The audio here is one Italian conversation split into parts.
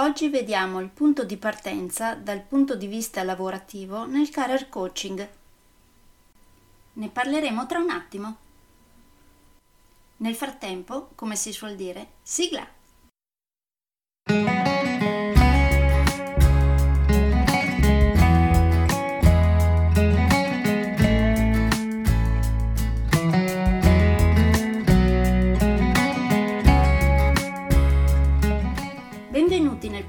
Oggi vediamo il punto di partenza dal punto di vista lavorativo nel career coaching. Ne parleremo tra un attimo. Nel frattempo, come si suol dire, sigla!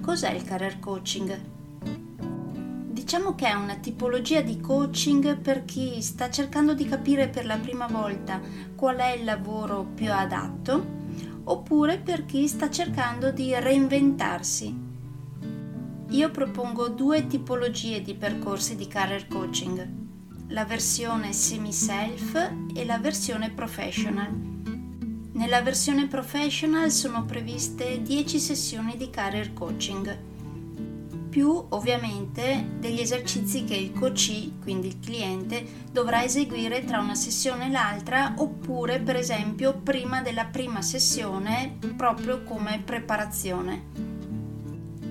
Cos'è il career coaching? Diciamo che è una tipologia di coaching per chi sta cercando di capire per la prima volta qual è il lavoro più adatto oppure per chi sta cercando di reinventarsi. Io propongo due tipologie di percorsi di career coaching, la versione semi-self e la versione professional. Nella versione professional sono previste 10 sessioni di career coaching, più ovviamente degli esercizi che il coachee, quindi il cliente, dovrà eseguire tra una sessione e l'altra oppure per esempio prima della prima sessione proprio come preparazione.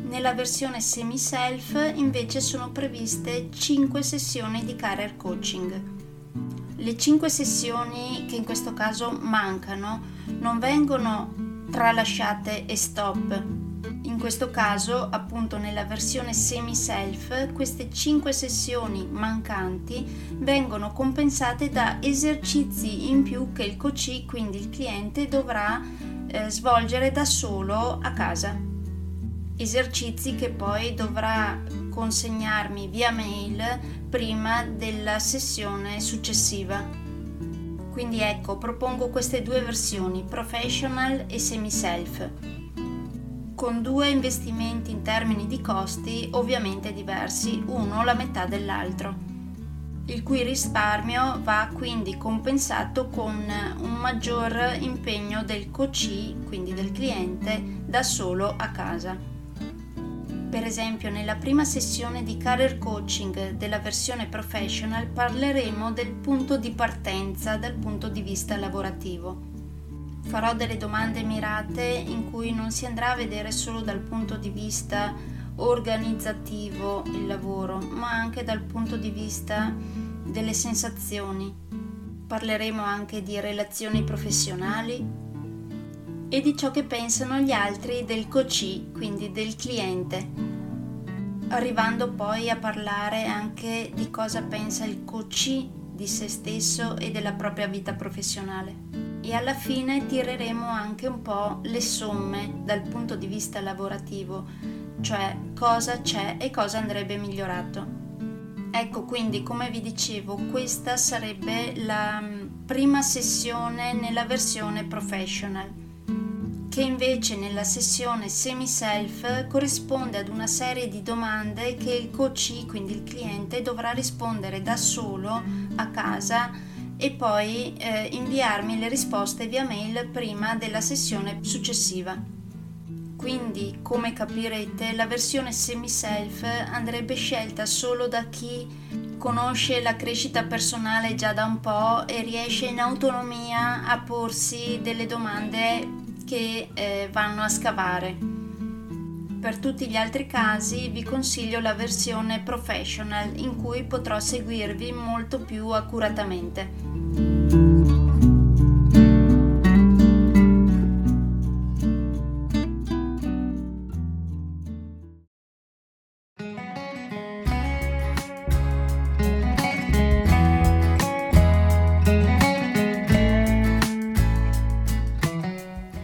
Nella versione semi-self invece sono previste 5 sessioni di career coaching. Le 5 sessioni che in questo caso mancano non vengono tralasciate e stop. In questo caso, appunto nella versione semi-self, queste 5 sessioni mancanti vengono compensate da esercizi in più che il coachee, quindi il cliente, dovrà eh, svolgere da solo a casa. Esercizi che poi dovrà consegnarmi via mail prima della sessione successiva. Quindi ecco, propongo queste due versioni, professional e semi-self, con due investimenti in termini di costi ovviamente diversi, uno la metà dell'altro, il cui risparmio va quindi compensato con un maggior impegno del coachee, quindi del cliente, da solo a casa. Per esempio, nella prima sessione di career coaching della versione professional parleremo del punto di partenza dal punto di vista lavorativo. Farò delle domande mirate in cui non si andrà a vedere solo dal punto di vista organizzativo il lavoro, ma anche dal punto di vista delle sensazioni. Parleremo anche di relazioni professionali e di ciò che pensano gli altri del coachee, quindi del cliente arrivando poi a parlare anche di cosa pensa il coach di se stesso e della propria vita professionale. E alla fine tireremo anche un po' le somme dal punto di vista lavorativo, cioè cosa c'è e cosa andrebbe migliorato. Ecco, quindi come vi dicevo, questa sarebbe la mm, prima sessione nella versione professional che invece nella sessione semi-self corrisponde ad una serie di domande che il coachee, quindi il cliente, dovrà rispondere da solo a casa e poi eh, inviarmi le risposte via mail prima della sessione successiva. Quindi, come capirete, la versione semi-self andrebbe scelta solo da chi conosce la crescita personale già da un po' e riesce in autonomia a porsi delle domande che eh, vanno a scavare. Per tutti gli altri casi vi consiglio la versione professional in cui potrò seguirvi molto più accuratamente.